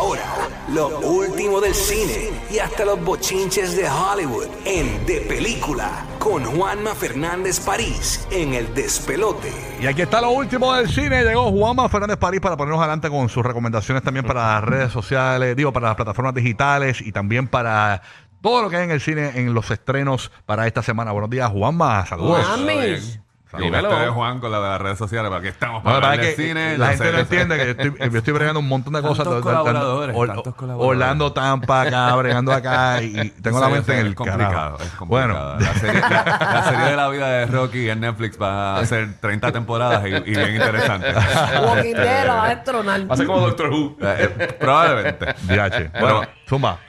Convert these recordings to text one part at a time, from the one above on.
Ahora, lo último del cine y hasta los bochinches de Hollywood en De Película con Juanma Fernández París en El Despelote. Y aquí está lo último del cine. Llegó Juanma Fernández París para ponernos adelante con sus recomendaciones también para las redes sociales, digo, para las plataformas digitales y también para todo lo que hay en el cine en los estrenos para esta semana. Buenos días, Juanma. Saludos. Dímelo. Ustedes, Juan, con la de las redes sociales, para que estamos No, para la hablar que cine. la gente no entiende que yo estoy, yo estoy bregando un montón de cosas. Tantos colaboradores, Or- tantos colaboradores. Orlando Tampa acá, bregando acá y y tengo la Sí, mente sí, en el es complicado, carajo. es complicado. Bueno, la, serie, la- la serie de la vida de Rocky en Netflix va a hacer 30 temporadas y, y bien interesante. Walking Dead la va a destronar. Va a ser como Doctor Who. Eh, probablemente. DH. Bueno,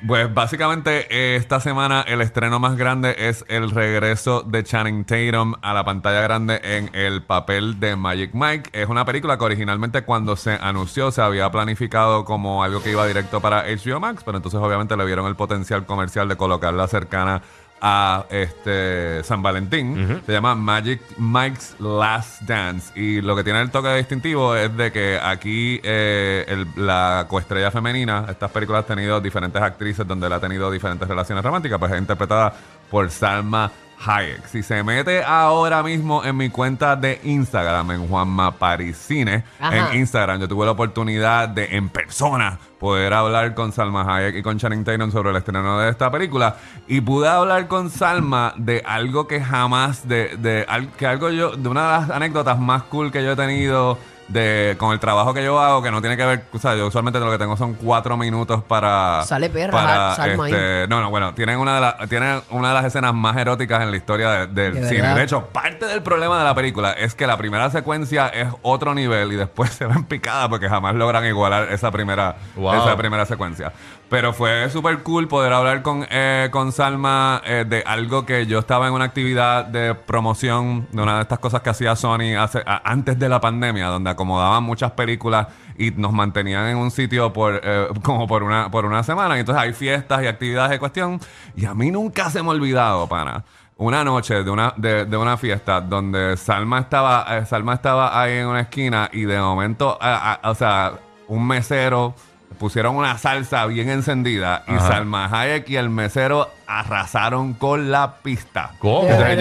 Pues básicamente esta semana el estreno más grande es el regreso de Channing Tatum a la pantalla grande en el papel de Magic Mike. Es una película que originalmente cuando se anunció se había planificado como algo que iba directo para HBO Max, pero entonces obviamente le vieron el potencial comercial de colocarla cercana a este San Valentín. Se llama Magic Mike's Last Dance. Y lo que tiene el toque distintivo es de que aquí eh, el- la coestrella femenina, estas películas han tenido diferentes actrices donde él ha tenido diferentes relaciones románticas, pues es interpretada por Salma Hayek. Si se mete ahora mismo en mi cuenta de Instagram, en Juanma Parisine, Ajá. en Instagram, yo tuve la oportunidad de en persona poder hablar con Salma Hayek y con Channing Tatum sobre el estreno de esta película y pude hablar con Salma de algo que jamás de, de al- que algo yo de una de las anécdotas más cool que yo he tenido de con el trabajo que yo hago que no tiene que ver o sea yo usualmente lo que tengo son cuatro minutos para Sale perra, para Salma ahí. este, no no bueno tienen una de las tienen una de las escenas más eróticas en la historia de- del ¿De cine de hecho parte del problema de la película es que la primera secuencia es otro nivel y después se ven picada porque jamás logran igualar esa primera, Wow. esa primera secuencia. Pero fue súper cool poder hablar con, eh, con Salma eh, de algo que yo estaba en una actividad de promoción de una de estas cosas que hacía Sony antes de la pandemia, donde acomodaban muchas películas y nos mantenían en un sitio por eh, como por una, por una semana. Y entonces hay fiestas y actividades de cuestión. Y a mí nunca se me ha olvidado, pana una noche de una, de, de una fiesta donde Salma estaba, eh, Salma estaba ahí en una esquina y de momento, a- a- o sea, un mesero pusieron una salsa bien encendida y. Salma Hayek y el mesero arrasaron con la pista. ¿Cómo? ¿De Entonces,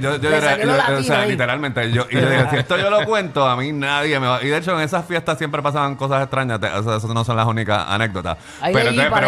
yo, o sea, literalmente, yo, y yo dije, si esto yo lo cuento, a mí nadie me va. Y de hecho, en esas fiestas siempre pasaban cosas extrañas, te- o sea, esas no son las únicas anécdotas. Hay pero, entonces, de-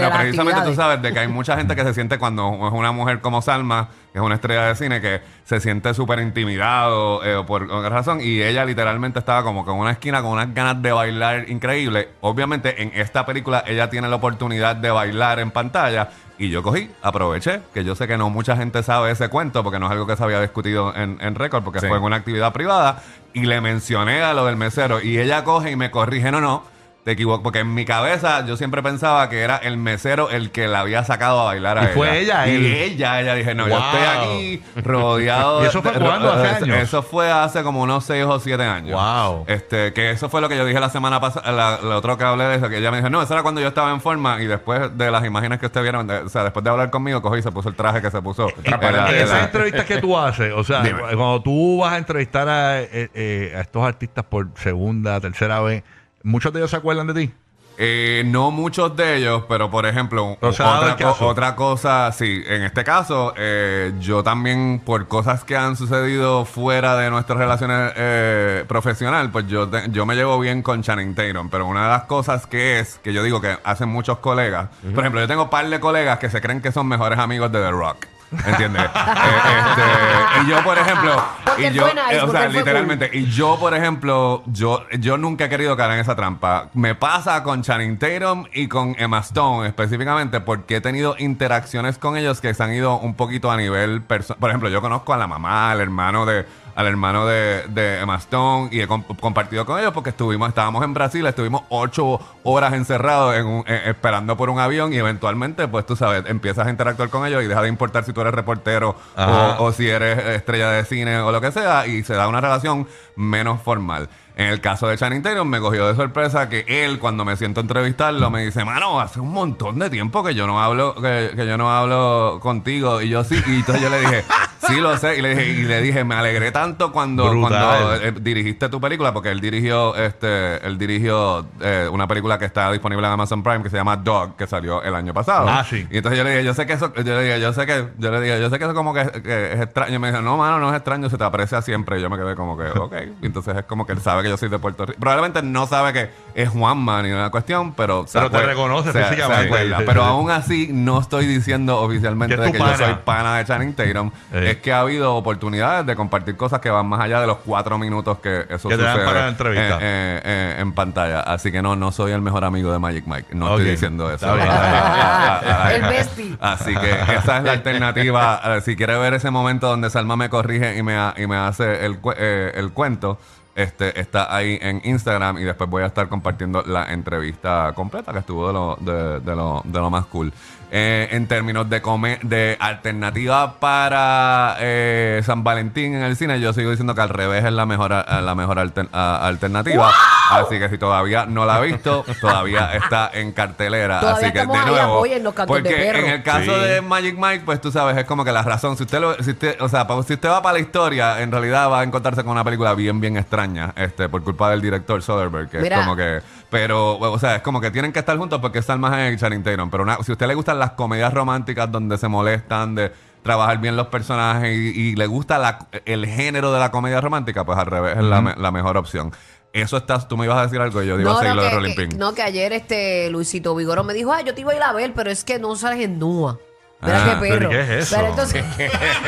las precisamente tú actividades. sabes de que hay mucha gente que se siente cuando es una mujer como Salma, que es una estrella de cine, que se siente súper intimidado eh, por alguna razón. Y ella literalmente estaba como que en una esquina con unas ganas de bailar increíble. Obviamente, en esta película ella tiene la oportunidad de bailar en pantalla. Y yo cogí, aproveché, que yo sé que no mucha gente sabe ese cuento, porque no es algo que se había discutido en, en récord, porque fue en una actividad privada. Y le mencioné a lo del mesero. Y ella coge y me corrige, no, no. Te equivoco, porque en mi cabeza yo siempre pensaba que era el mesero el que la había sacado a bailar a Y fue ella, Y él. ella, ella dije, no, yo Wow. estoy aquí rodeado. ¿Y eso fue de- cuándo? ¿Hace eso- años? Eso fue hace como unos 6 o 7 años. Wow. Este, que eso fue lo que yo dije la semana pasada, la, la otra que hablé de eso, que ella me dijo, no, eso era cuando yo estaba en forma y después de las imágenes que ustedes vieron, de- o sea, después de hablar conmigo, cogí y se puso el traje que se puso. en la- en Esas entrevistas que tú haces, o sea, Dime. cuando tú vas a entrevistar a, eh, eh, a estos artistas por segunda, tercera vez, ¿muchos de ellos se acuerdan de ti? Eh, no muchos de ellos, pero por ejemplo, otra, co- cosa, sí, en este caso, eh, yo también, por cosas que han sucedido fuera de nuestras relaciones eh, profesional, pues yo, te- yo me llevo bien con Channing Tatum, pero una de las cosas que es, que yo digo que hacen muchos colegas, por ejemplo, yo tengo un par de colegas que se creen que son mejores amigos de The Rock. ¿Entiendes? Eh, este, y yo, por ejemplo, Porque y yo, fue nice, eh, o sea, literalmente, y yo, por ejemplo, yo, yo nunca he querido caer en esa trampa. Me pasa con Channing Tatum y con Emma Stone específicamente porque he tenido interacciones con ellos que se han ido un poquito a nivel personal. Por ejemplo, yo conozco a la mamá, al hermano de al hermano de, de Emma Stone y he com- compartido con ellos porque estuvimos estábamos en Brasil, estuvimos ocho horas encerrados en un- eh, esperando por un avión y eventualmente, pues tú sabes, empiezas a interactuar con ellos y deja de importar si tú eres reportero o, o si eres estrella de cine o lo que sea, y se da una relación menos formal. En el caso de Channing Tatum, me cogió de sorpresa que él, cuando me siento a entrevistarlo, me dice, mano, hace un montón de tiempo que yo no hablo, que, que yo no hablo contigo. Y yo sí, y entonces yo le dije, sí lo sé, y le dije, y le dije, me alegré tanto cuando, cuando eh, dirigiste tu película, porque él dirigió, este, él dirigió eh, una película que está disponible en Amazon Prime que se llama Dog, que salió el año pasado. Ah, sí. Y entonces yo le dije, yo sé que eso, yo le dije, yo sé que, yo le dije, yo sé que eso como que, que es extraño. Y me dijo, no, mano, no es extraño, se te aprecia siempre. Y yo me quedé como que, ok. Y entonces es como que él sabe que yo soy de Puerto Rico. Probablemente no sabe que es Juanma ni una cuestión, pero... se Pero te reconoce se- se físicamente. acuerda. Sí, pero sí. aún así no estoy diciendo oficialmente de que yo soy pana de Channing Tatum. Eh. Es que ha habido oportunidades de compartir cosas que van más allá de los cuatro minutos que eso Que te dan sucede para la entrevista. eh, eh, eh, en pantalla. Así que no, no soy el mejor amigo de Magic Mike. No estoy diciendo eso. Está bien. Ah, ah, ah, El bestie. Así que esa es la alternativa. Eh, si quiere ver ese momento donde Salma me corrige y me, ha- y me hace el, cu- eh, el cuento, este está ahí en Instagram y después voy a estar compartiendo la entrevista completa que estuvo de lo, de, de lo, de lo más cool. Eh, en términos de, come- de alternativa para eh, San Valentín en el cine, yo sigo diciendo que al revés es la mejor, a- la mejor alter- a- alternativa. Así que si todavía no la ha visto, todavía está en cartelera. Todavía Así que de nuevo, de porque en el caso Sí. de Magic Mike, pues tú sabes, es como que la razón. Si usted, lo, si usted, o sea, si usted va para la historia, en realidad va a encontrarse con una película bien, bien extraña, este, por culpa del director Soderbergh, que Mira. es como que, pero, o sea, es como que tienen que estar juntos porque es Salma y Channing Tatum. Pero una- si a usted le gustan las comedias románticas donde se molestan de trabajar bien los personajes y, y le gusta la- el género de la comedia romántica, pues al revés es la, me- la mejor opción. Eso estás, tú me ibas a decir algo y yo digo a seguir lo de Rolling que- Pin. no, que ayer este Luisito Vigoro me dijo, ah, yo te iba a ir a ver, pero es que no sales en Nua. Ah, qué perro. ¿pero qué es eso? Pero entonces,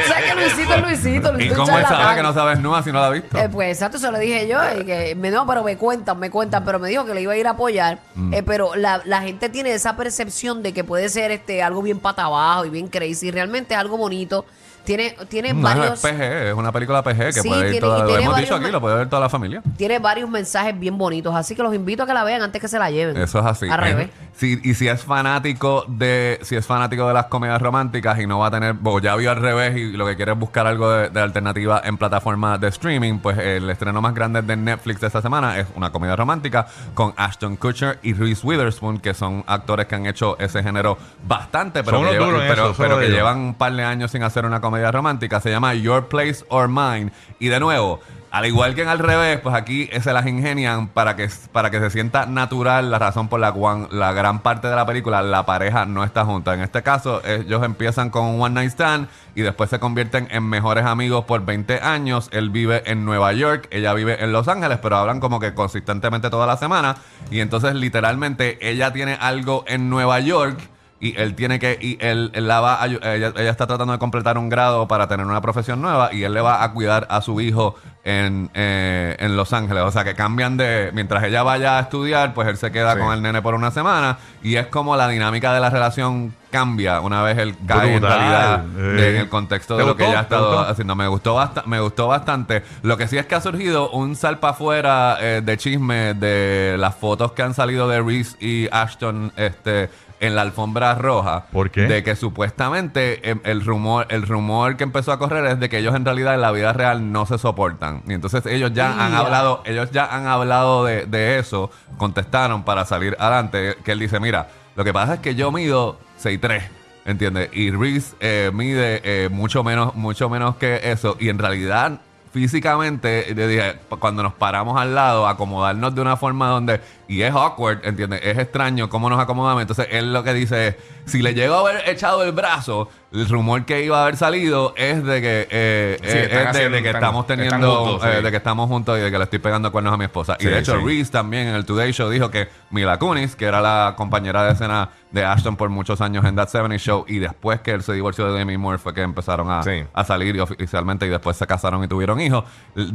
¿sabes que Luisito es Luisito? ¿Y Luisito cómo él es que no sabes si no la ha visto? Eh, pues exacto, se lo dije yo. Y que, me, no, pero me cuentan, me cuentan. Pero me dijo que le iba a ir a apoyar. Mm. Eh, pero la, la gente tiene esa percepción de que puede ser este algo bien pata abajo y bien crazy. Realmente es algo bonito. Tiene, tiene No, varios. es PG, es una película PG que Sí, puede ir tiene- toda, lo hemos dicho aquí, lo puede ver toda la familia. Tiene varios mensajes bien bonitos. Así que los invito a que la vean antes que se la lleven. Eso es así. Al Eh, revés. si- y si es fanático de si es fanático de las comedias románticas y no va a tener, ya vio al revés y lo que quiere es buscar algo de, de alternativa en plataformas de streaming, pues el estreno más grande de Netflix de esta semana es una comedia romántica con Ashton Kutcher y Reese Witherspoon, que son actores que han hecho ese género bastante, pero, Son que, unos llevan, pero, eso, pero solo que llevan un par de años sin hacer una comedia romántica. Se llama Your Place or Mine. Y de nuevo, al igual que en al revés, pues aquí se las ingenian para que, para que se sienta natural la razón por la cual la gran parte de la película la pareja no está junta. En este caso, ellos empiezan con un one night stand y después se convierten en mejores amigos por 20 años. Él vive en Nueva York, ella vive en Los Ángeles, pero hablan como que consistentemente toda la semana. Y entonces, literalmente, ella tiene algo en Nueva York y él tiene que y él, él la va a ella, ella está tratando de completar un grado para tener una profesión nueva y él le va a cuidar a su hijo en, eh, en Los Ángeles. O sea que cambian de mientras ella vaya a estudiar pues él se queda con el nene por una semana y es como la dinámica de la relación cambia una vez él cae en realidad eh. en el contexto ¿Te de lo que ella ha ¿Te estado haciendo. Me gustó bastante me gustó bastante. Lo que sí es que ha surgido un salpa afuera eh, de chisme de las fotos que han salido de Reese y Ashton este en la alfombra roja ¿Por qué? de que supuestamente em, el rumor el rumor que empezó a correr es de que ellos en realidad en la vida real no se soportan y entonces ellos ya han hablado ellos ya han hablado de, de eso contestaron para salir adelante que él dice mira lo que pasa es que yo mido 6'3 ¿entiendes? y Reese eh, mide eh, mucho menos mucho menos que eso y en realidad físicamente le dije, cuando nos paramos al lado, acomodarnos de una forma donde y es awkward, ¿entiendes? Es extraño cómo nos acomodamos. Entonces él lo que dice es, si le llegó a haber echado el brazo, el rumor que iba a haber salido es de que, eh, Sí, eh, es de, haciendo- de que están- estamos teniendo, juntos, eh, sí. de que estamos juntos y de que le estoy pegando cuernos a mi esposa. y de hecho. Reese también en el Today Show dijo que Mila Kunis, que era la compañera de escena de Ashton por muchos años en That 70 Show, y después que él se divorció de Demi Moore fue que empezaron a, a salir oficialmente y después se casaron y tuvieron hijos.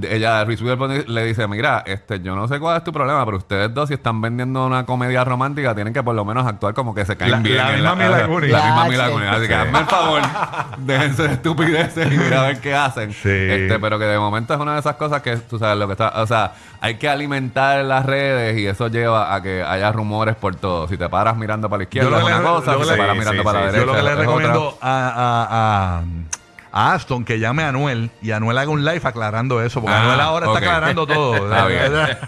Ella, Reese Witherspoon, le dice, mira, este, yo no sé cuál es tu problema, pero ustedes dos si están vendiendo una comedia romántica tienen que por lo menos actuar como que se caen La- bien. la misma Mila Kunis. La misma Mila. Kunis. Así que hazme el favor, déjense de estupideces y mira a ver qué hacen. Sí. Este, pero que de momento es una de esas cosas que tú sabes lo que está, o sea, hay que alimentar las redes y eso lleva a que haya rumores por todo. Si te paras mirando para la izquierda Yo es una le- cosa, si le- te paras sí, mirando sí, para la derecha Yo lo que le recomiendo a, a, a, a Aston que llame a Anuel y Anuel haga un live aclarando eso, porque Ah, Anuel ahora ok. está aclarando todo. Está bien.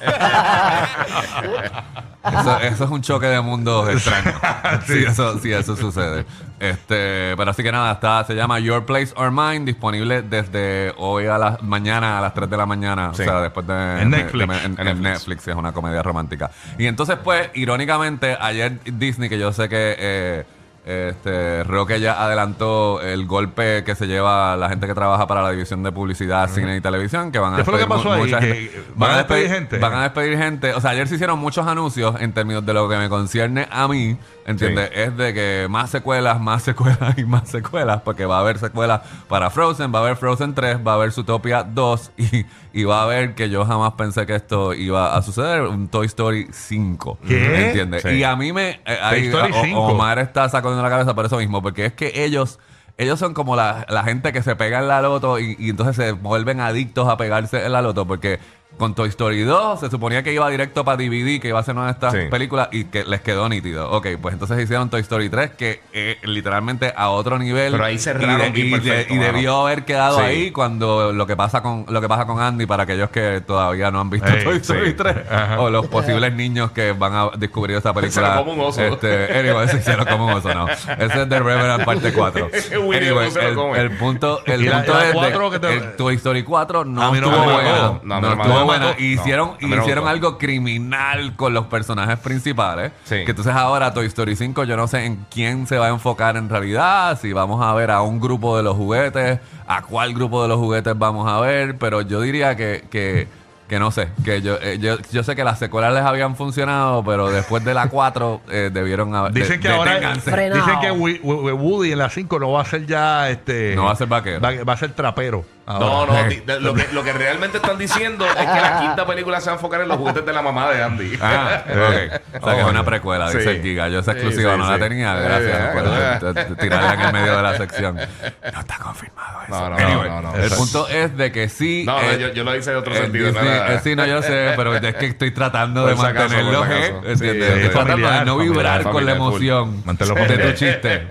Eso, eso es un choque de mundos extraño. sí. eso, sí, eso sucede. Este, pero así que nada, está, se llama Your Place or Mine, disponible desde hoy a la mañana a las 3 de la mañana. Sí. O sea, después de, En de- Netflix. de- en, En en Netflix. Netflix, es una comedia romántica. Y entonces, pues, irónicamente, ayer Disney, que yo sé que eh, este, Roque ya adelantó el golpe que se lleva la gente que trabaja para la división de publicidad, cine y televisión, que van a ¿Qué fue lo que pasó ahí? mucha Que gente. van a despedir gente. Van a despedir gente. O sea, ayer se hicieron muchos anuncios en términos de lo que me concierne a mí. ¿Entiendes? Es de que más secuelas, más secuelas y más secuelas. Porque va a haber secuelas para Frozen, va a haber Frozen 3, va a haber Zootopia 2 y, y va a haber que yo jamás pensé que esto iba a suceder, un Toy Story 5. ¿Qué? ¿Entiendes? Sí. Y a mí me... eh, ahí, Story o- 5. Omar está sacando la cabeza por eso mismo. Porque es que ellos... Ellos son como la, la gente que se pega en la loto y, y entonces se vuelven adictos a pegarse en la loto porque con Toy Story 2 se suponía que iba directo para DVD, que iba a ser una de estas Sí. películas y que les quedó nítido. Ok, pues entonces hicieron Toy Story 3 que eh, literalmente a otro nivel. Pero ahí cerraron y, de- bien y de- perfecto, y mano. debió haber quedado Sí. ahí cuando lo que pasa con lo que pasa con Andy para aquellos que todavía no han visto Ey, Toy Story sí. 3 o los posibles niños que van a descubrir esa película. hicieron como un oso. Este, anyway, se hicieron como un oso, no. Ese es de Revenant parte 4. Winnie Anyway, the Pooh se lo el, come. el punto, el Y la- punto la es de- cuatro que te- el Toy Story 4 no A mí no estuvo me buena. mató. No, a No, mí no me estuvo buena. Y hicieron, no hicieron algo criminal con los personajes principales. Sí. Que entonces ahora Toy Story 5, yo no sé en quién se va a enfocar en realidad. Si vamos a ver a un grupo de los juguetes, a cuál grupo de los juguetes vamos a ver. Pero yo diría que. que que no sé, que yo, eh, yo, yo sé que las secuelas les habían funcionado, pero después de la 4 eh, debieron haber. Dicen de- que ahora. Frenado. dicen que Woody en la 5 no va a ser ya este No va a ser vaquero. va, va a ser trapero. No, ahora. no, lo, que, lo que realmente están diciendo es que la quinta película se va a enfocar en los juguetes de la mamá de Andy. Ah, ok. O sea que es una precuela, dice Sí. el Giga. Yo esa exclusiva sí, no sí. la tenía. Gracias Eh, tirarla en el medio de la sección. No está confirmado eso. No, no, Anyway, no, no, no. El punto es de que sí. No, yo, yo lo hice de otro sentido. Disney- eh, sí, no, yo sé, pero es que estoy tratando de mantenerlo, ¿eh? estoy tratando de no vibrar con la emoción de tu chiste.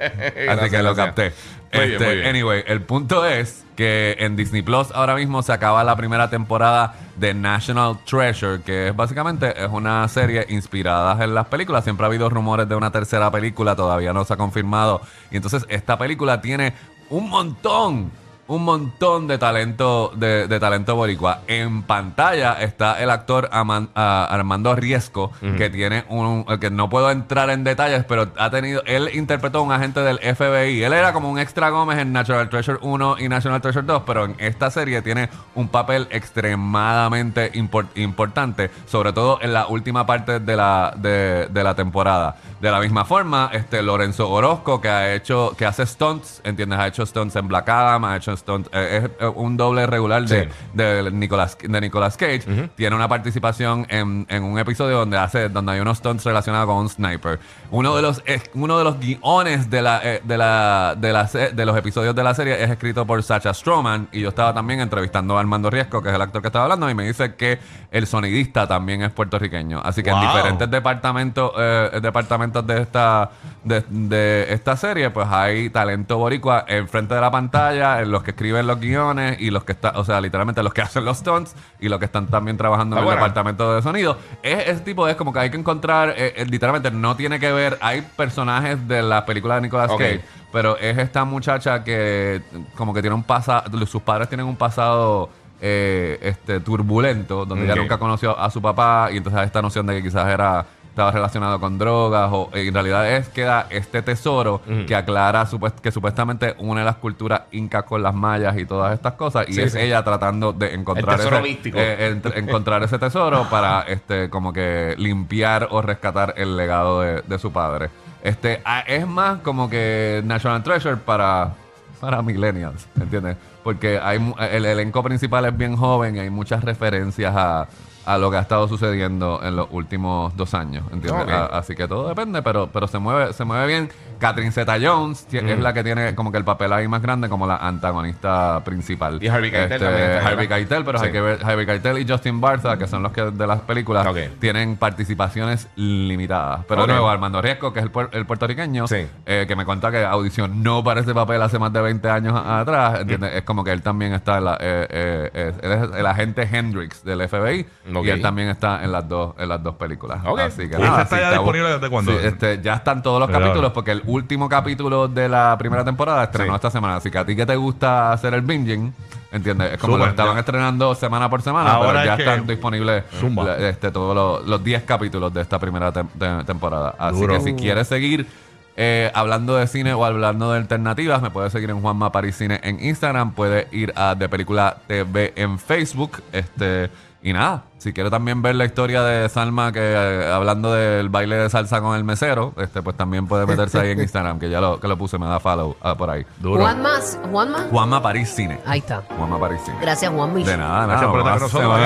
Así que lo capté. Muy bien, Este, muy bien. Anyway, el punto es que en Disney Plus ahora mismo se acaba la primera temporada de National Treasure, que es básicamente es una serie inspirada en las películas. Siempre ha habido rumores de una tercera película, todavía no se ha confirmado. Y entonces esta película tiene un montón un montón de talento de, de talento boricua. En pantalla está el actor Aman- ah, Armando Riesco, que tiene un que no puedo entrar en detalles, pero ha tenido él interpretó a un agente del FBI. Él era como un extra Gómez en Natural Treasure 1 y National Treasure 2, pero en esta serie tiene un papel extremadamente impor- importante, sobre todo en la última parte de la de, de la temporada. De la misma forma, este Lorenzo Orozco que ha hecho que hace stunts, ¿entiendes? Ha hecho stunts en Black Adam, ha hecho stunts eh, es eh, un doble regular de, Sí. de Nicolas de Nicolas Cage. Tiene una participación en, en un episodio donde hace donde hay unos stunts relacionados con un sniper. Uno de los es- uno de los guiones de la eh, de la de la de los episodios de la serie es escrito por Sacha Stroman y yo estaba también entrevistando a Armando Riesco, que es el actor que estaba hablando y me dice que el sonidista también es puertorriqueño. Así que en diferentes departamentos eh, departamentos de esta de, de esta serie pues hay talento boricua enfrente de la pantalla en los que escriben los guiones y los que están o sea literalmente los que hacen los stunts y los que están también trabajando en el departamento de sonido es ese tipo es como que hay que encontrar eh, eh, literalmente no tiene que ver hay personajes de la película de Nicolas. Cage pero es esta muchacha que como que tiene un pasado sus padres tienen un pasado eh, este, turbulento, donde ella Ok. nunca conoció a su papá y entonces esta noción de que quizás era estaba relacionado con drogas o en realidad es queda este tesoro que aclara supuest- que supuestamente une las culturas incas con las mayas y todas estas cosas y Sí, es sí. ella tratando de encontrar tesoro ese, místico. eh, encontrar ese tesoro para este como que limpiar o rescatar el legado de, de su padre este ah, es más como que National Treasure para para millennials, ¿entiendes? Porque hay el elenco principal es bien joven y hay muchas referencias a, a lo que ha estado sucediendo en los últimos dos años, ¿entiendes? A- así que todo depende, pero, pero se mueve se mueve bien. Catherine Zeta-Jones ti- es la que tiene como que el papel ahí más grande como la antagonista principal. Y Harvey Keitel también está ahí, Harvey ¿verdad? Keitel, pero Sí. hay que ver Harvey Keitel y Justin Bartha, que son los que de las películas, tienen participaciones limitadas. Pero nuevo, Armando Riesco, que es el, puer- el puertorriqueño, Sí. eh, que me cuenta que audicionó para ese papel hace más de 20 años atrás, ¿entiendes? Es como que él también está, en la, eh, eh, él es el agente Hendrix del FBI y él también está en las dos en las dos películas. Así que ¿Y nada, ese está ya disponible desde cuándo? Sí, este, ya están todos los Pero- capítulos porque el último capítulo de la primera temporada estrenó Sí. esta semana. Así que a ti que te gusta hacer el binging, ¿entiendes? Es como lo estaban ya. estrenando semana por semana, Ahora pero ya es están disponibles este, todos los- los 10 capítulos de esta primera tem- te- temporada. Así Duro. que si quieres seguir eh, hablando de cine o hablando de alternativas, me puedes seguir en Juanma París Cine en Instagram, puedes ir a De Película TV en Facebook, este y nada, si quieres también ver la historia de Salma que eh, hablando del baile de salsa con el mesero, este pues también puedes meterse ahí en Instagram, que ya lo, que lo puse, me da follow ah, por ahí. Duro. Juan más, Juan más. Juanma París Cine. Ahí está. Juanma París Cine. Gracias, Juan De nada, Gracias nada. por estar con nosotros.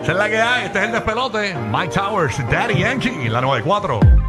Esa es la que hay. Este es el despelote. Mike Towers, Daddy Yankee, la 94.